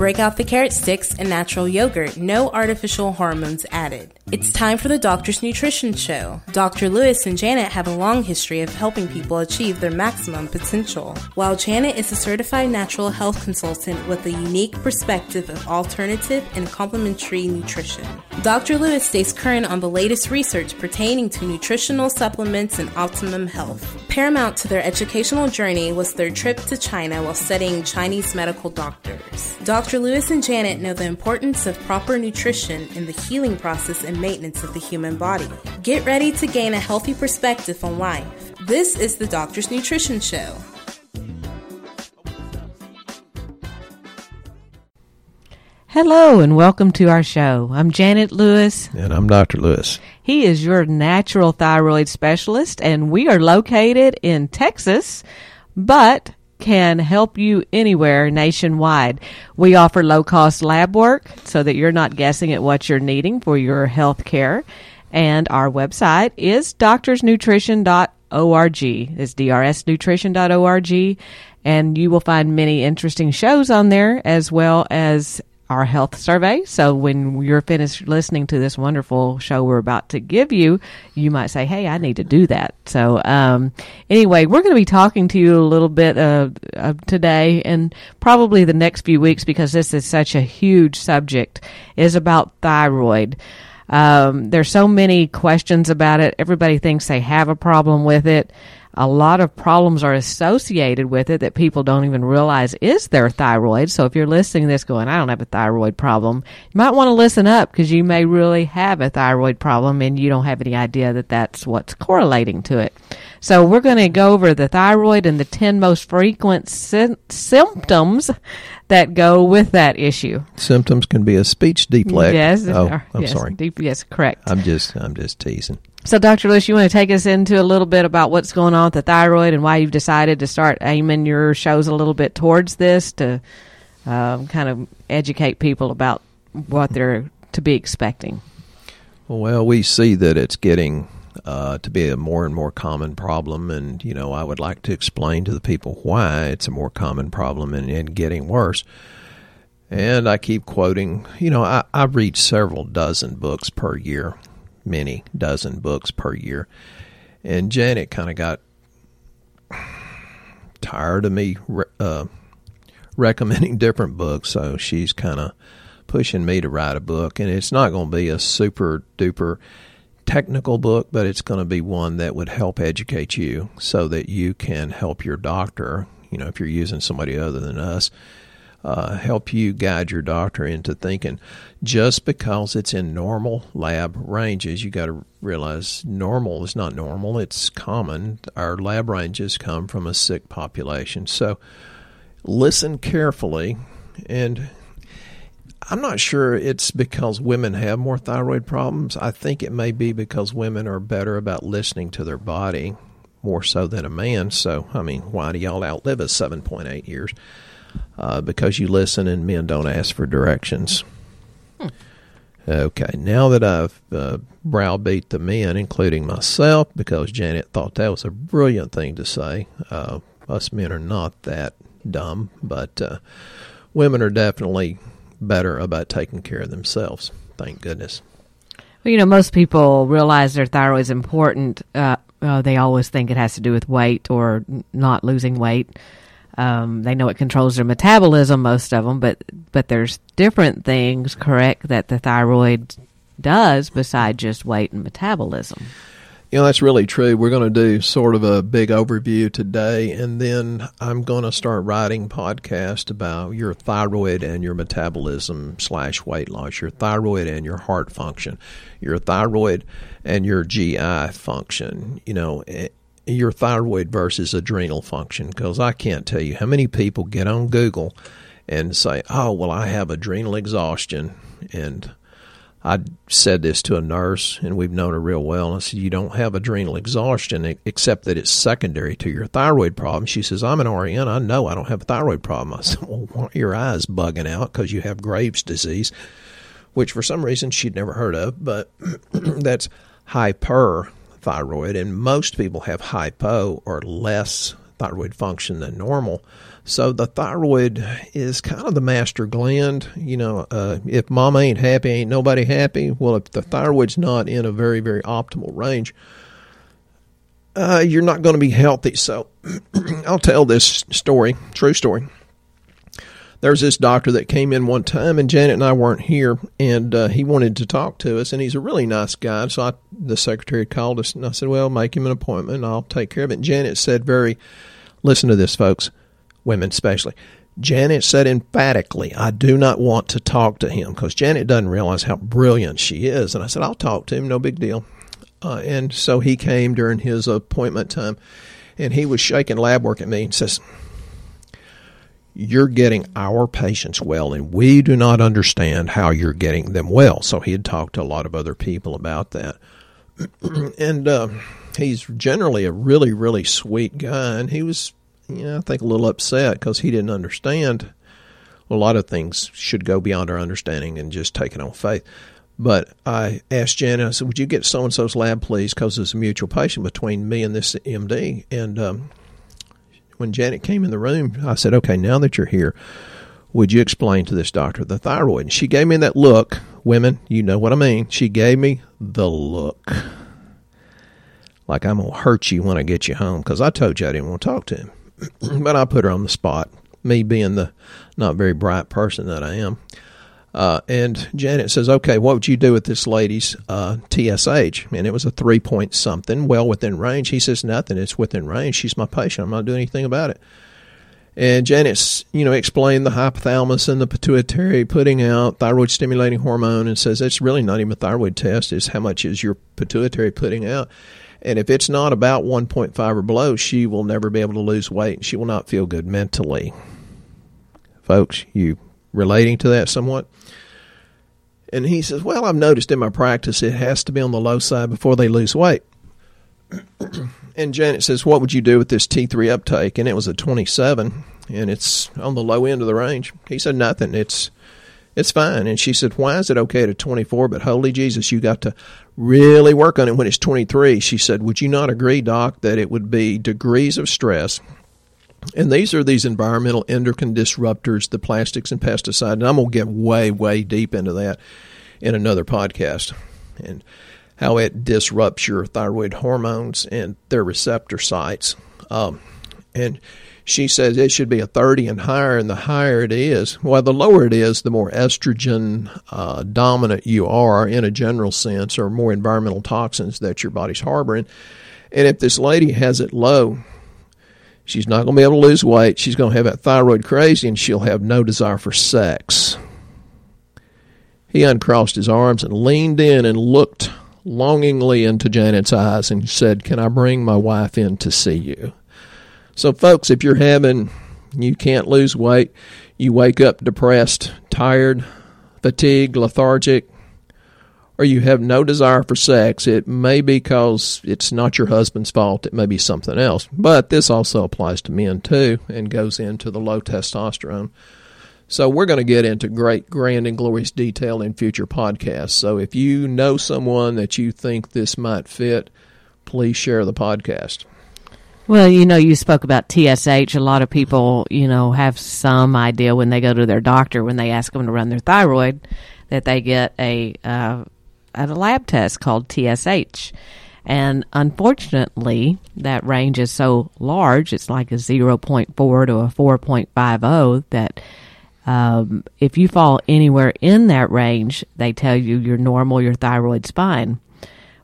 Break out the carrot sticks and natural yogurt, no artificial hormones added. It's time for the Doctor's Nutrition Show. Dr. Lewis and Janet have a long history of helping people achieve their maximum potential. While Janet is a certified natural health consultant with a unique perspective of alternative and complementary nutrition, Dr. Lewis stays current on the latest research pertaining to nutritional supplements and optimum health. Paramount to their educational journey was their trip to China while studying Chinese medical doctors. Dr. Lewis and Janet know the importance of proper nutrition in the healing process and maintenance of the human body. Get ready to gain a healthy perspective on life. This is the Doctor's Nutrition Show. Hello and welcome to our show. I'm Janet Lewis. And I'm Dr. Lewis. He is your natural thyroid specialist, and we are located in Texas, but can help you anywhere nationwide. We offer low cost lab work so that you're not guessing at what you're needing for your health care. And our website is doctorsnutrition.org. It's drsnutrition.org. And you will find many interesting shows on there as well as our health survey. So when you're finished listening to this wonderful show we're about to give you, you might say, "Hey, I need to do that." So um, anyway, we're going to be talking to you a little bit uh, uh, today, and probably the next few weeks because this is such a huge subject. Is about thyroid. Um, there's so many questions about it. Everybody thinks they have a problem with it a lot of problems are associated with it that people don't even realize is their thyroid. So if you're listening to this going, I don't have a thyroid problem, you might want to listen up because you may really have a thyroid problem and you don't have any idea that that's what's correlating to it. So we're going to go over the thyroid and the 10 most frequent sy- symptoms that go with that issue. Symptoms can be a speech deflect. Yes. Oh, I'm yes, sorry. Deep, yes, correct. I'm just I'm just teasing. So, Dr. Lewis, you want to take us into a little bit about what's going on with the thyroid and why you've decided to start aiming your shows a little bit towards this to um, kind of educate people about what they're to be expecting? Well, we see that it's getting uh, to be a more and more common problem, and you know, I would like to explain to the people why it's a more common problem and, and getting worse. And I keep quoting, you know, I, I read several dozen books per year many dozen books per year. And Janet kind of got tired of me uh, recommending different books, so she's kind of pushing me to write a book. And it's not going to be a super duper technical book, but it's going to be one that would help educate you so that you can help your doctor. You know, if you're using somebody other than us, uh, help you guide your doctor into thinking just because it's in normal lab ranges, you got to realize normal is not normal, it's common. Our lab ranges come from a sick population. So listen carefully and I'm not sure it's because women have more thyroid problems. I think it may be because women are better about listening to their body more so than a man. So, I mean, why do y'all outlive us 7.8 years? Uh, because you listen and men don't ask for directions. Hmm. Okay, now that I've uh, browbeat the men, including myself, because Janet thought that was a brilliant thing to say. Uh, us men are not that dumb, but uh, women are definitely better about taking care of themselves. Thank goodness. Well, you know, most people realize their thyroid is important. Uh, uh, they always think it has to do with weight or not losing weight. Um, they know it controls their metabolism, most of them, but but there's different things, correct, that the thyroid does besides just weight and metabolism. You know, that's really true. We're going to do sort of a big overview today, and then I'm going to start writing podcast about your thyroid and your metabolism slash weight loss, your thyroid and your heart function, your thyroid and your GI function. You know, your thyroid versus adrenal function because I can't tell you how many people get on Google and say, "Oh, well, I have adrenal exhaustion," and I said this to a nurse, and we've known her real well. And I said, "You don't have adrenal exhaustion, except that it's secondary to your thyroid problem." She says, "I'm an RN. I know I don't have a thyroid problem." I said, "Well, why are your eyes bugging out because you have Graves' disease?" Which, for some reason, she'd never heard of, but that's hyper thyroid, and most people have hypo or less thyroid function than normal. So the thyroid is kind of the master gland. You know, uh, if mama ain't happy, ain't nobody happy. Well, if the thyroid's not in a very, very optimal range, uh, you're not going to be healthy. So I'll tell this story, true story. There's this doctor that came in one time, and Janet and I weren't here, and uh, he wanted to talk to us, and he's a really nice guy. So I, the secretary called us, and I said, "Well, make him an appointment, and I'll take care of it." And Janet said, "Very, listen to this, folks, women especially." Janet said emphatically, I do not want to talk to him because Janet doesn't realize how brilliant she is. And I said, I'll talk to him, no big deal. Uh, and so he came during his appointment time and he was shaking lab work at me and says, You're getting our patients well, and we do not understand how you're getting them well. So he had talked to a lot of other people about that. and uh, he's generally a really, really sweet guy. And he was, you know, I think a little upset because he didn't understand. A lot of things should go beyond our understanding and just take it on faith. But I asked Janet, I said, Would you get so and so's lab, please? Because there's a mutual patient between me and this MD. And um, when Janet came in the room, I said, Okay, now that you're here, would you explain to this doctor the thyroid? And she gave me that look. Women, you know what I mean. She gave me the look. Like I'm going to hurt you when I get you home because I told you I didn't want to talk to him. but I put her on the spot, me being the not very bright person that I am. Uh, and Janet says, "Okay, what would you do with this lady's uh, TSH?" And it was a three point something, well within range. He says, "Nothing. It's within range. She's my patient. I'm not doing anything about it." And Janet, you know, explained the hypothalamus and the pituitary putting out thyroid stimulating hormone, and says it's really not even a thyroid test. It's how much is your pituitary putting out. And if it's not about 1.5 or below, she will never be able to lose weight. And she will not feel good mentally. Folks, you relating to that somewhat? And he says, Well, I've noticed in my practice it has to be on the low side before they lose weight. and Janet says, What would you do with this T3 uptake? And it was a 27, and it's on the low end of the range. He said, Nothing. It's it's fine. And she said, Why is it okay at 24? But holy Jesus, you got to really work on it when it's 23. She said, Would you not agree, Doc, that it would be degrees of stress and these are these environmental endocrine disruptors, the plastics and pesticide. And I'm going to get way, way deep into that in another podcast and how it disrupts your thyroid hormones and their receptor sites. Um, and she says it should be a 30 and higher, and the higher it is, well, the lower it is, the more estrogen uh, dominant you are in a general sense, or more environmental toxins that your body's harboring. And if this lady has it low, She's not going to be able to lose weight. She's going to have that thyroid crazy and she'll have no desire for sex. He uncrossed his arms and leaned in and looked longingly into Janet's eyes and said, Can I bring my wife in to see you? So, folks, if you're having, you can't lose weight, you wake up depressed, tired, fatigued, lethargic, or you have no desire for sex, it may be because it's not your husband's fault. It may be something else. But this also applies to men too and goes into the low testosterone. So we're going to get into great, grand, and glorious detail in future podcasts. So if you know someone that you think this might fit, please share the podcast. Well, you know, you spoke about TSH. A lot of people, you know, have some idea when they go to their doctor when they ask them to run their thyroid that they get a uh, at a lab test called TSH. And unfortunately, that range is so large, it's like a 0.4 to a 4.50 that um, if you fall anywhere in that range, they tell you you're normal, your thyroid's fine.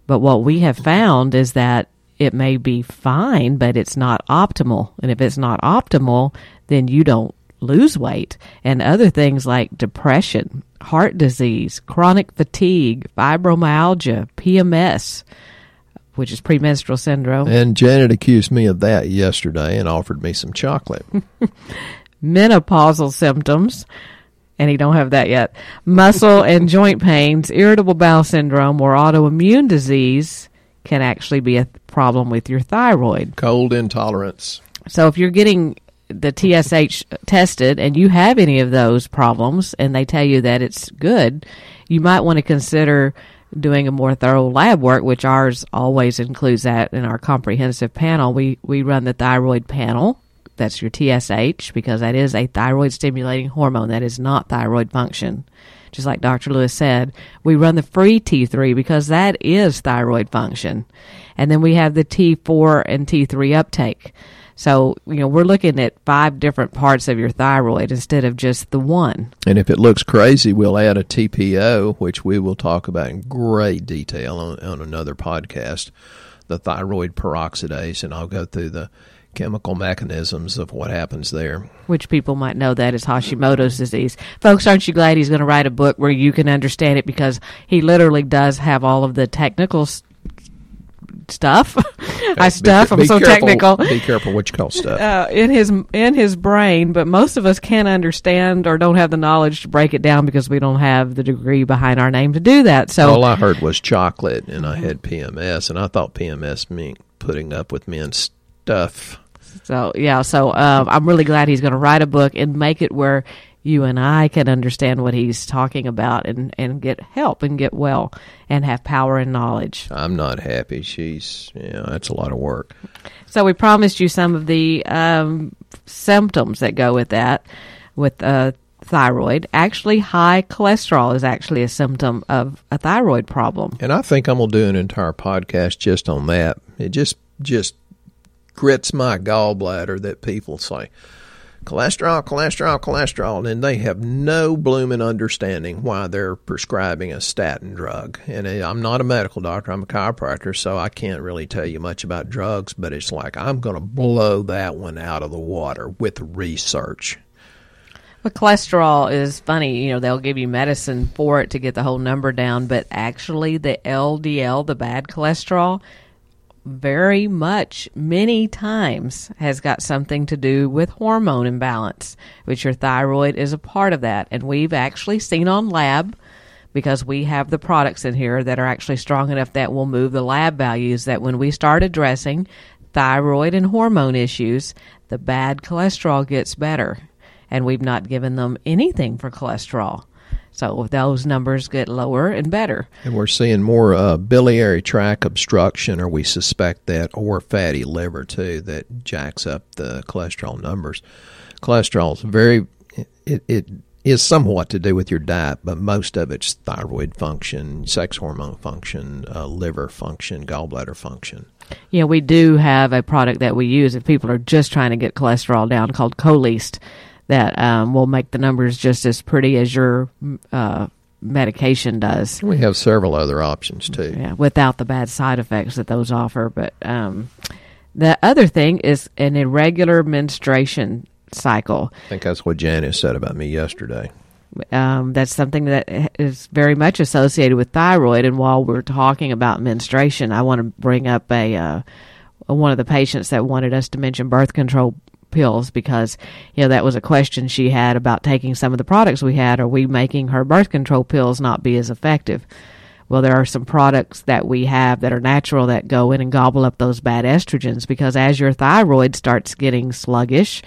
But what we have found is that it may be fine, but it's not optimal. And if it's not optimal, then you don't lose weight and other things like depression, heart disease, chronic fatigue, fibromyalgia, PMS, which is premenstrual syndrome. And Janet accused me of that yesterday and offered me some chocolate. Menopausal symptoms, and he don't have that yet. Muscle and joint pains, irritable bowel syndrome, or autoimmune disease can actually be a problem with your thyroid. Cold intolerance. So if you're getting the TSH tested and you have any of those problems and they tell you that it's good, you might want to consider doing a more thorough lab work, which ours always includes that in our comprehensive panel, we, we run the thyroid panel. That's your TSH because that is a thyroid stimulating hormone. That is not thyroid function. Just like Dr. Lewis said, we run the free T3 because that is thyroid function. And then we have the T4 and T3 uptake. So, you know, we're looking at five different parts of your thyroid instead of just the one. And if it looks crazy, we'll add a TPO, which we will talk about in great detail on, on another podcast, the thyroid peroxidase, and I'll go through the chemical mechanisms of what happens there. Which people might know that is Hashimoto's disease. Folks, aren't you glad he's going to write a book where you can understand it because he literally does have all of the technical stuff. I stuff. I'm so careful, technical. Be careful what you call stuff. Uh, in his in his brain, but most of us can't understand or don't have the knowledge to break it down because we don't have the degree behind our name to do that. So all I heard was chocolate, and I had PMS, and I thought PMS meant putting up with men's stuff. So yeah, so uh, I'm really glad he's going to write a book and make it where you and I can understand what he's talking about and, and get help and get well and have power and knowledge. I'm not happy. She's, yeah, that's a lot of work. So we promised you some of the um, symptoms that go with that, with uh, thyroid. Actually, high cholesterol is actually a symptom of a thyroid problem. And I think I'm going to do an entire podcast just on that. It just, just grits my gallbladder that people say, cholesterol, cholesterol, cholesterol, and they have no blooming understanding why they're prescribing a statin drug. And uh, I'm not a medical doctor, I'm a chiropractor, so I can't really tell you much about drugs, but it's like I'm going to blow that one out of the water with research. But cholesterol is funny. You know, they'll give you medicine for it to get the whole number down, but actually, the LDL, the bad cholesterol, very much, many times, has got something to do with hormone imbalance, which your thyroid is a part of that. And we've actually seen on lab, because we have the products in here that are actually strong enough that will move the lab values, that when we start addressing thyroid and hormone issues, the bad cholesterol gets better. And we've not given them anything for cholesterol. So those numbers get lower and better. And we're seeing more uh, biliary tract obstruction, or we suspect that, or fatty liver too, that jacks up the cholesterol numbers. Cholesterol is very, it, it is somewhat to do with your diet, but most of it's thyroid function, sex hormone function, uh, liver function, gallbladder function. Yeah, we do have a product that we use if people are just trying to get cholesterol down called Coleast that um, will make the numbers just as pretty as your uh, medication does. We have several other options too. Yeah, without the bad side effects that those offer. But um, the other thing is an irregular menstruation cycle. I think that's what Janice said about me yesterday. Um, that's something that is very much associated with thyroid. And while we're talking about menstruation, I want to bring up a uh, one of the patients that wanted us to mention birth control pills because you know that was a question she had about taking some of the products we had. Are we making her birth control pills not be as effective? Well there are some products that we have that are natural that go in and gobble up those bad estrogens because as your thyroid starts getting sluggish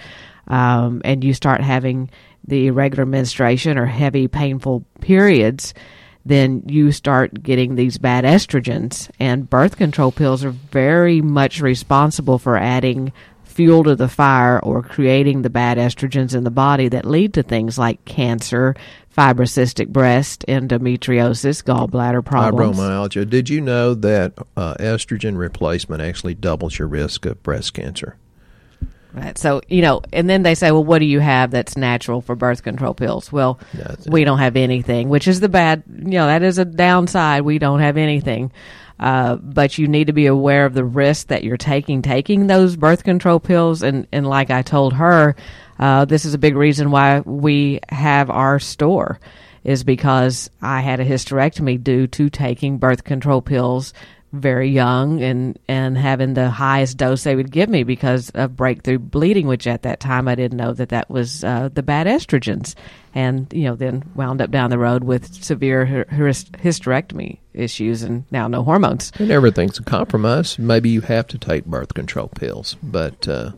um, and you start having the irregular menstruation or heavy painful periods then you start getting these bad estrogens. And birth control pills are very much responsible for adding fuel to the fire or creating the bad estrogens in the body that lead to things like cancer, fibrocystic breast, endometriosis, gallbladder problems. Fibromyalgia. Did you know that uh, estrogen replacement actually doubles your risk of breast cancer? Right. So, you know, and then they say, well, what do you have that's natural for birth control pills? Well, we don't have anything, which is the bad, you know, that is a downside. We don't have anything. Uh, but you need to be aware of the risk that you're taking taking those birth control pills. And, and like I told her, uh, this is a big reason why we have our store is because I had a hysterectomy due to taking birth control pills very young and and having the highest dose they would give me because of breakthrough bleeding which at that time I didn't know that that was uh, the bad estrogens and you know then wound up down the road with severe hysterectomy issues and now no hormones and everything's a compromise maybe you have to take birth control pills but uh,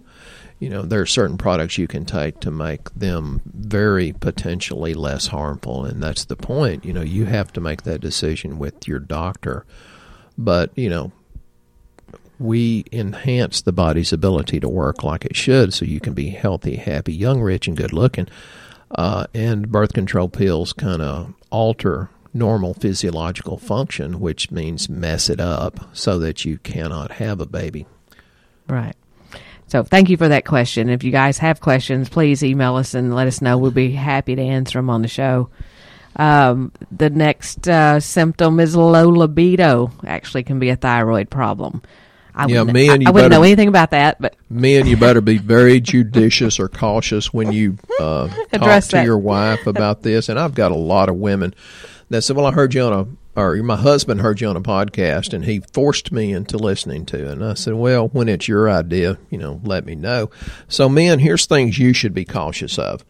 you know, there are certain products you can take to make them very potentially less harmful, and that's the point. You know, you have to make that decision with your doctor. But, you know, we enhance the body's ability to work like it should so you can be healthy, happy, young, rich, and good looking. Uh, and birth control pills kind of alter normal physiological function, which means mess it up so that you cannot have a baby. Right. So thank you for that question. If you guys have questions, please email us and let us know. We'll be happy to answer them on the show. Um, the next uh, symptom is low libido. Actually, can be a thyroid problem. I Yeah, wouldn't, me and I, you I wouldn't better- know anything about that, but Men, you better be very judicious or cautious when you uh, talk Address to that. your wife about this. And I've got a lot of women that said, "Well, I heard you on a." Or my husband heard you on a podcast, and he forced me into listening to. it. And I said, "Well, when it's your idea, you know, let me know." So, men, here's things you should be cautious of.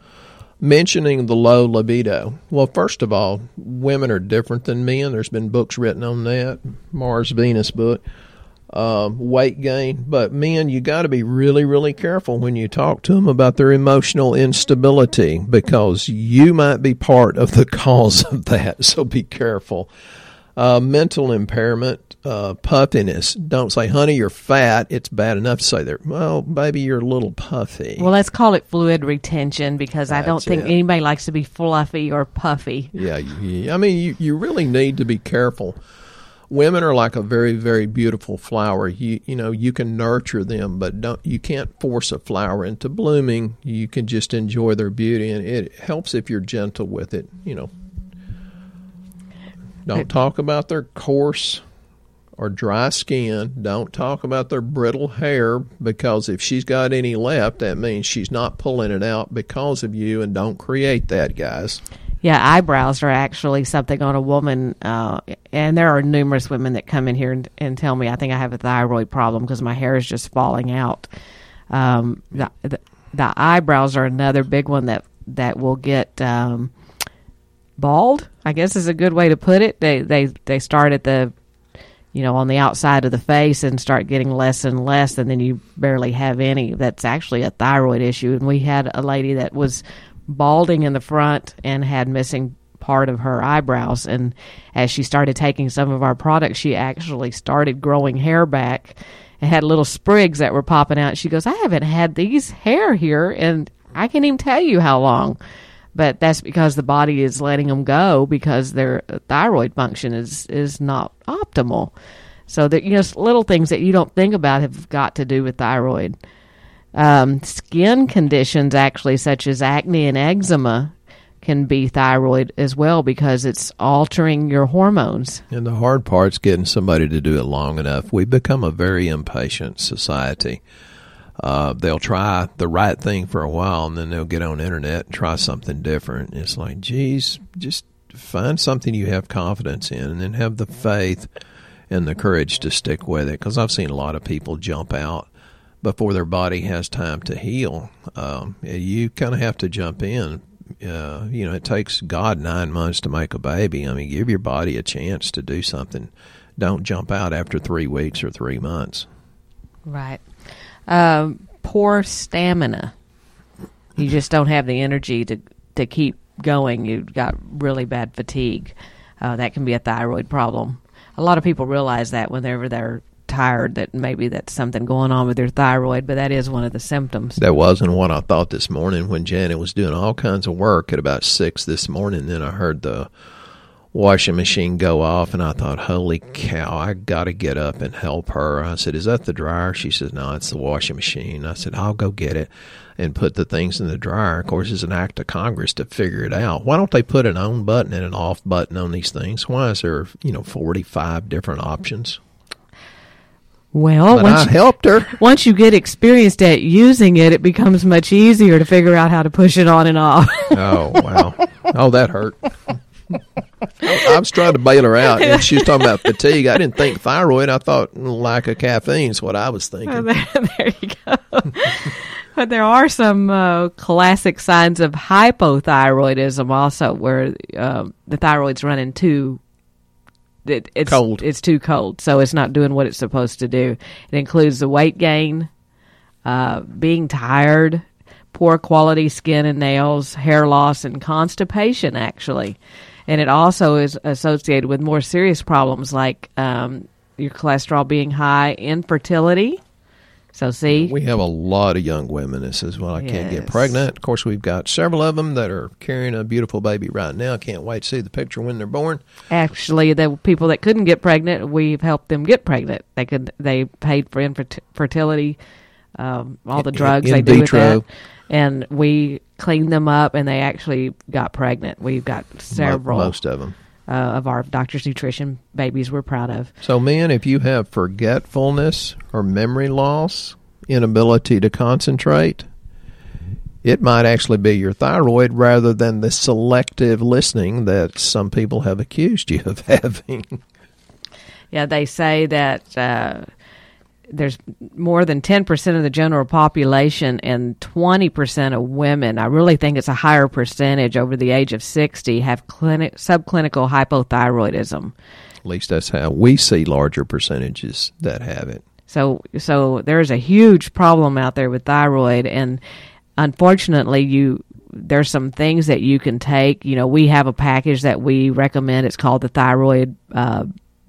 Mentioning the low libido. Well, first of all, women are different than men. There's been books written on that. Mars Venus book um, weight gain. But men, you got to be really, really careful when you talk to them about their emotional instability because you might be part of the cause of that. So be careful. Uh, mental impairment, uh, puffiness. Don't say, honey, you're fat. It's bad enough to say that. Well, baby, you're a little puffy. well, let's call it fluid retention because I don't think it. anybody likes to be fluffy or puffy. Yeah, I mean, you, you really need to be careful. Women are like a very, very beautiful flower. You you know you can nurture them, but don't you can't force a flower into blooming. You can just enjoy their beauty, and it helps if you're gentle with it. You know, don't talk about their coarse or dry skin. Don't talk about their brittle hair because if she's got any left, that means she's not pulling it out because of you. And don't create that, guys. Yeah, eyebrows are actually something on a woman, uh, and there are numerous women that come in here and, and tell me I think I have a thyroid problem because my hair is just falling out. Um, the, the, the eyebrows are another big one that that will get um, bald. I guess is a good way to put it. They they they start at the you know on the outside of the face and start getting less and less, and then you barely have any. That's actually a thyroid issue. And we had a lady that was balding in the front and had missing part of her eyebrows. And as she started taking some of our products, she actually started growing hair back and had little sprigs that were popping out. She goes, I haven't had these hair here, and I can't even tell you how long. But that's because the body is letting them go because their thyroid function is is not optimal. So that you know, little things that you don't think about have got to do with thyroid. Um, skin conditions, actually, such as acne and eczema, can be thyroid as well because it's altering your hormones. And the hard part's getting somebody to do it long enough. We've become a very impatient society. Uh, they'll try the right thing for a while, and then they'll get on the internet and try something different. It's like, geez, just find something you have confidence in, and then have the faith and the courage to stick with it. Because I've seen a lot of people jump out before their body has time to heal. Um, you kind of have to jump in. Uh, you know, it takes God nine months to make a baby. I mean, give your body a chance to do something. Don't jump out after three weeks or three months. Right. Um, poor stamina. You just don't have the energy to to keep going. You've got really bad fatigue. Uh, that can be a thyroid problem. A lot of people realize that whenever they're tired, that maybe that's something going on with their thyroid, but that is one of the symptoms. That wasn't what I thought this morning when Janet was doing all kinds of work at about six this morning. Then I heard the washing machine go off, and I thought, "Holy cow! I got to get up and help her." I said, "Is that the dryer?" She says, "No, it's the washing machine." I said, "I'll go get it and put the things in the dryer." Of course, it's an act of Congress to figure it out. Why don't they put an on button and an off button on these things? Why is there, you know, forty-five different options? Well, But once I you, helped her. once you get experienced at using it, it becomes much easier to figure out how to push it on and off. Oh wow! Oh, that hurt. I was trying to bail her out, and she was talking about fatigue. I didn't think thyroid. I thought lack of caffeine is what I was thinking. there, there you go. but there are some uh, classic signs of hypothyroidism also, where um, the thyroid's running too. It, it's Cold. It's too cold, so it's not doing what it's supposed to do. It includes the weight gain, uh, being tired, poor quality skin and nails, hair loss, and constipation, actually. And it also is associated with more serious problems like um, your cholesterol being high, infertility. So, see, We have a lot of young women that says, "Well, I can't get pregnant." Of course, we've got several of them that are carrying a beautiful baby right now. Can't wait to see the picture when they're born. actually, the people that couldn't get pregnant, we've helped them get pregnant. They could, they paid for infertility, um, all the In- drugs in they do with that, and we cleaned them up, and they actually got pregnant. We've got several most of them. uh, of our Doctor's Nutrition babies. We're proud of. So, men, if you have forgetfulness or memory loss, inability to concentrate, it might actually be your thyroid rather than the selective listening that some people have accused you of having. Yeah, they say that uh, there's more than 10% of the general population and 20% of women. I really think it's a higher percentage over the age of 60 have clinic, subclinical hypothyroidism. At least that's how we see larger percentages that have it. So, so there's a huge problem out there with thyroid, and unfortunately, you there's some things that you can take. You know, we have a package that we recommend. It's called the thyroid uh,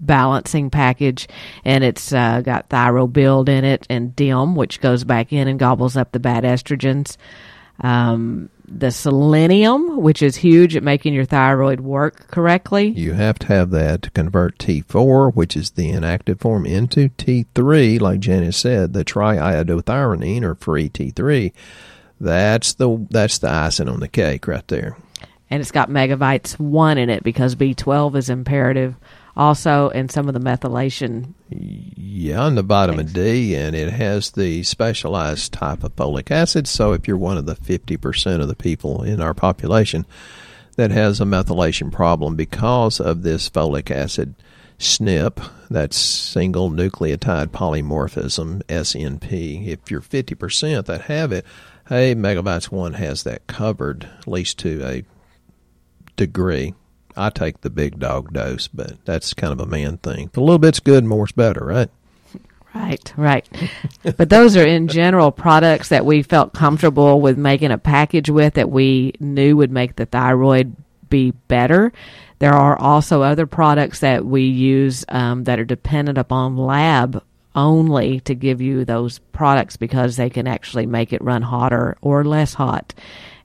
balancing package, and it's uh, got thyroid build in it and DIM, which goes back in and gobbles up the bad estrogens. Um, the selenium, which is huge at making your thyroid work correctly. You have to have that to convert T4, which is the inactive form, into T3, like Janice said, the triiodothyronine or free T3. That's the that's the icing on the cake right there. and it's got megabytes one in it because B12 is imperative also and some of the methylation Yeah, and the vitamin D, and it has the specialized type of folic acid. So if you're one of the 50% of the people in our population that has a methylation problem because of this folic acid SNP, that's single nucleotide polymorphism, SNP, if you're 50% that have it, hey, Megabytes 1 has that covered, at least to a degree. I take the big dog dose, but that's kind of a man thing. A little bit's good, more's better, right? right right but those are in general products that we felt comfortable with making a package with that we knew would make the thyroid be better there are also other products that we use um, that are dependent upon lab only to give you those products because they can actually make it run hotter or less hot.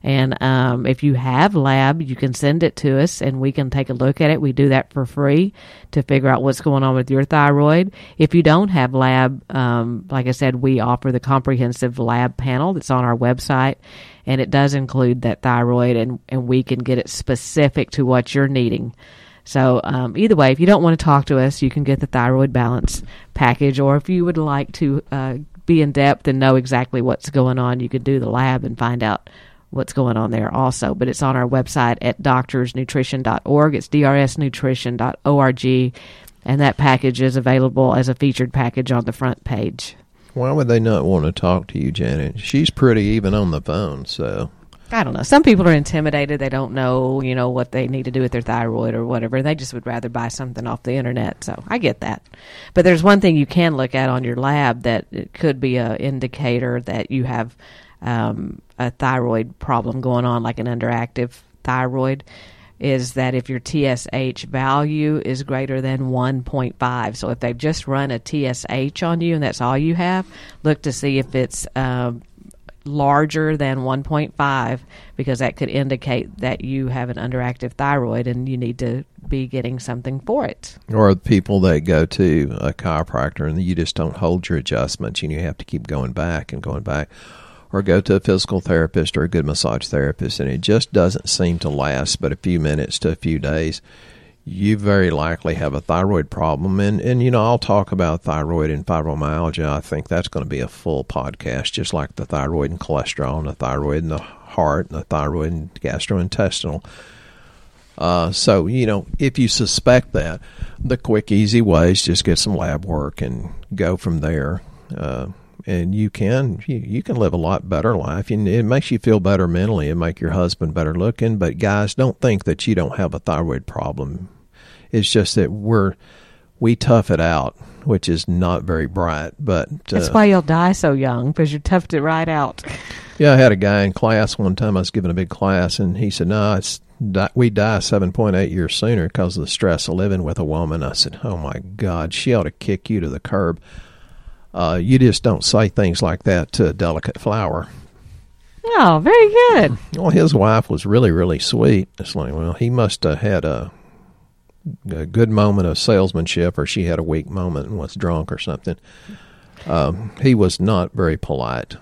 And um, if you have lab, you can send it to us and we can take a look at it. We do that for free to figure out what's going on with your thyroid. If you don't have lab, um, like I said, we offer the comprehensive lab panel that's on our website and it does include that thyroid and, and we can get it specific to what you're needing. So um, either way, if you don't want to talk to us, you can get the thyroid balance package, or if you would like to uh, be in depth and know exactly what's going on, you could do the lab and find out what's going on there also. But it's on our website at doctorsnutrition.org. It's drsnutrition.org, and that package is available as a featured package on the front page. Why would they not want to talk to you, Janet? She's pretty even on the phone, so I don't know. Some people are intimidated. They don't know, you know, what they need to do with their thyroid or whatever. They just would rather buy something off the internet. So I get that. But there's one thing you can look at on your lab that it could be a indicator that you have um, a thyroid problem going on, like an underactive thyroid. Is that if your TSH value is greater than 1.5? So if they've just run a TSH on you and that's all you have, look to see if it's um, larger than 1.5 because that could indicate that you have an underactive thyroid and you need to be getting something for it. or people that go to a chiropractor and you just don't hold your adjustments and you have to keep going back and going back or go to a physical therapist or a good massage therapist and it just doesn't seem to last but a few minutes to a few days you very likely have a thyroid problem. And and you know I'll talk about thyroid and fibromyalgia. I think that's going to be a full podcast just like the thyroid and cholesterol and the thyroid and the heart and the thyroid and gastrointestinal. Uh, so, you know, if you suspect that, the quick, easy way is just get some lab work and go from there. Uh, and you can you, you can live a lot better life. And it makes you feel better mentally and make your husband better looking. But guys, don't think that you don't have a thyroid problem. It's just that we're we tough it out. which is not very bright. But uh, That's why you'll die so young because you're toughed it right out. yeah, I had a guy in class one time. I was giving a big class, and he said, "No, it's we die seven point eight years sooner because of the stress of living with a woman." I said, "Oh my God, she ought to kick you to the curb." Uh, you just don't say things like that to a delicate flower. Oh, very good. Well, his wife was really, really sweet. It's like, well, he must have had a, a good moment of salesmanship, or she had a weak moment and was drunk or something. Um, he was not very polite.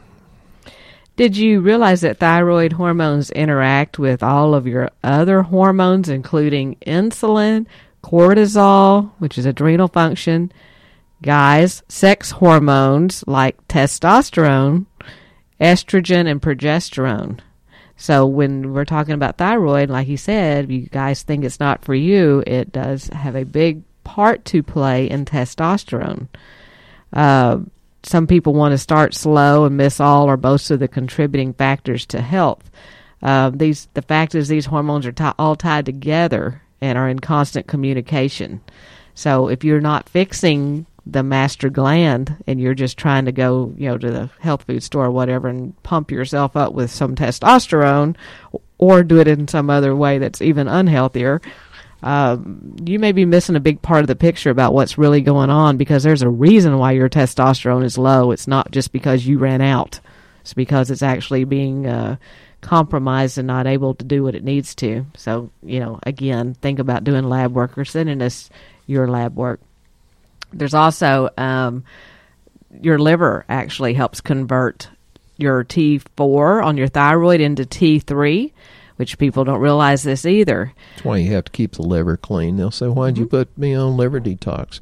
Did you realize that thyroid hormones interact with all of your other hormones, including insulin, cortisol, which is adrenal function, guys, sex hormones like testosterone, estrogen, and progesterone? So when we're talking about thyroid, like you said, you guys think it's not for you. It does have a big part to play in testosterone. Uh, some people want to start slow and miss all or most of the contributing factors to health. Uh, these the fact is these hormones are ti all tied together and are in constant communication. So if you're not fixing the master gland and you're just trying to go, you know, to the health food store or whatever and pump yourself up with some testosterone or do it in some other way that's even unhealthier, um, you may be missing a big part of the picture about what's really going on because there's a reason why your testosterone is low. It's not just because you ran out. It's because it's actually being uh, compromised and not able to do what it needs to. So, you know, again, think about doing lab work or sending us your lab work. There's also um, your liver actually helps convert your T4 on your thyroid into T3, which people don't realize this either. That's why you have to keep the liver clean. They'll say, "Why'd you put me on liver detox?"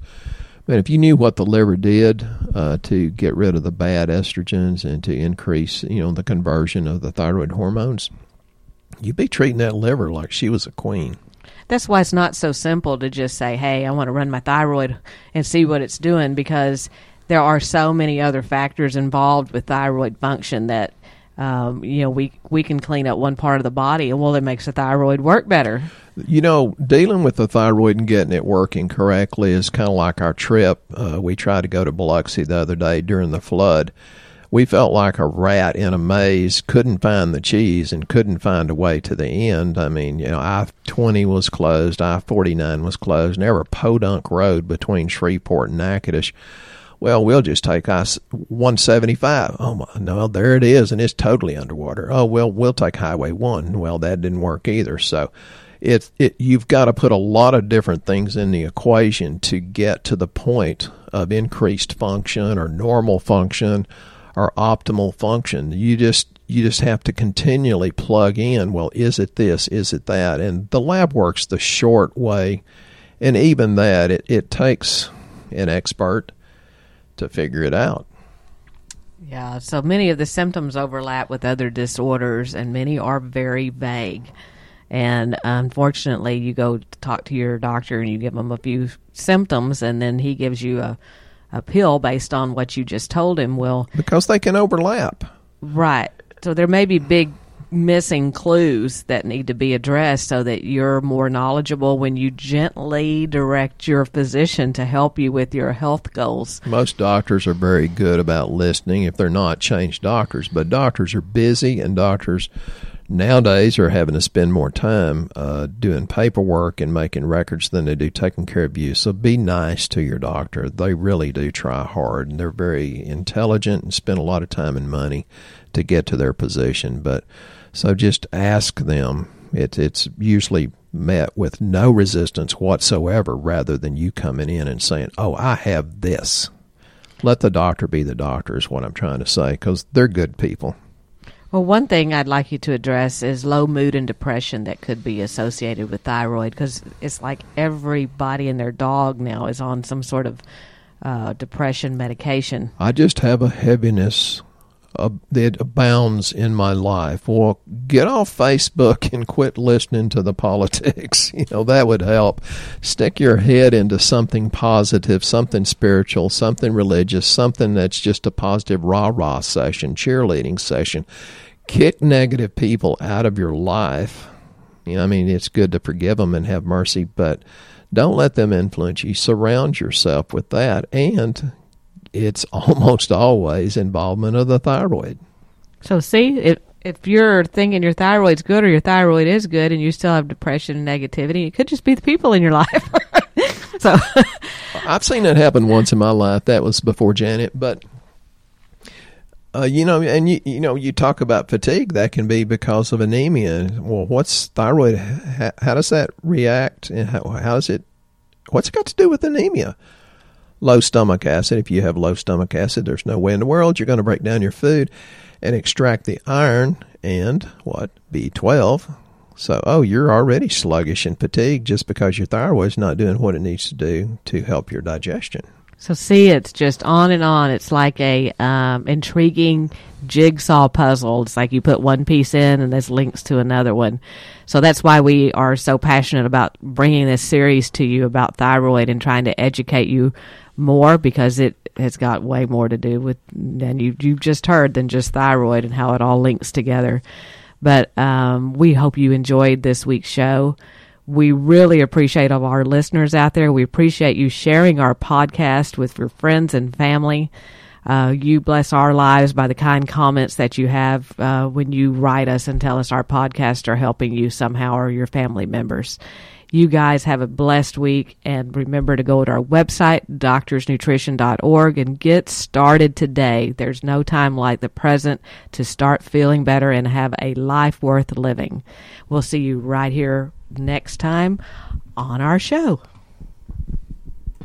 Man, if you knew what the liver did uh, to get rid of the bad estrogens and to increase, you know, the conversion of the thyroid hormones, you'd be treating that liver like she was a queen. That's why it's not so simple to just say, "Hey, I want to run my thyroid and see what it's doing," because there are so many other factors involved with thyroid function that um, you know we we can clean up one part of the body, and well, it makes the thyroid work better. You know, dealing with the thyroid and getting it working correctly is kind of like our trip. Uh, we tried to go to Biloxi the other day during the flood. We felt like a rat in a maze, couldn't find the cheese and couldn't find a way to the end. I mean, you know, I 20 was closed, I 49 was closed, and there were Podunk Road between Shreveport and Natchitoches. Well, we'll just take I 175. Oh, my, no, there it is, and it's totally underwater. Oh, well, we'll take Highway 1. Well, that didn't work either. So, it, it you've got to put a lot of different things in the equation to get to the point of increased function or normal function or optimal function. You just you just have to continually plug in. Well, is it this? Is it that? And the lab works the short way, and even that it, it takes an expert to figure it out. Yeah, so many of the symptoms overlap with other disorders, and many are very vague. And unfortunately, you go talk to your doctor and you give him a few symptoms, and then he gives you a, a pill based on what you just told him. will Because they can overlap. right. So there may be big missing clues that need to be addressed so that you're more knowledgeable when you gently direct your physician to help you with your health goals. Most doctors are very good about listening. If they're not, change doctors. But doctors are busy, and doctors nowadays are having to spend more time uh, doing paperwork and making records than they do taking care of you. So be nice to your doctor. They really do try hard, and they're very intelligent and spend a lot of time and money to get to their position. But so just ask them. It, it's usually met with no resistance whatsoever, rather than you coming in and saying, "Oh, I have this." Let the doctor be the doctor is what I'm trying to say because they're good people. Well, one thing I'd like you to address is low mood and depression that could be associated with thyroid because it's like everybody and their dog now is on some sort of uh, depression medication. I just have a heaviness uh, that abounds in my life. Well, get off Facebook and quit listening to the politics. You know, that would help. Stick your head into something positive, something spiritual, something religious, something that's just a positive rah rah session, cheerleading session. Kick negative people out of your life. You know, I mean, it's good to forgive them and have mercy, but Don't let them influence you. Surround yourself with that. And it's almost always involvement of the thyroid. So, see, if, if you're thinking your thyroid's good or your thyroid is good and you still have depression and negativity, it could just be the people in your life. so, I've seen that happen once in my life. That was before Janet, but uh, you know, and you you know, you talk about fatigue. That can be because of anemia. Well, what's thyroid? How, how does that react? And how, how does it? What's it got to do with anemia? Low stomach acid. If you have low stomach acid, there's no way in the world you're going to break down your food and extract the iron and what B12. So, oh, you're already sluggish and fatigued just because your thyroid's not doing what it needs to do to help your digestion. So see, it's just on and on. It's like a um, intriguing jigsaw puzzle. It's like you put one piece in and there's links to another one. So that's why we are so passionate about bringing this series to you about thyroid and trying to educate you more because it has got way more to do with than you you just heard than just thyroid and how it all links together. But um, we hope you enjoyed this week's show. We really appreciate all our listeners out there. We appreciate you sharing our podcast with your friends and family. Uh, you bless our lives by the kind comments that you have uh, when you write us and tell us our podcasts are helping you somehow or your family members. You guys have a blessed week and remember to go to our website, doctorsnutrition.org, and get started today. There's no time like the present to start feeling better and have a life worth living. We'll see you right here next time on our show.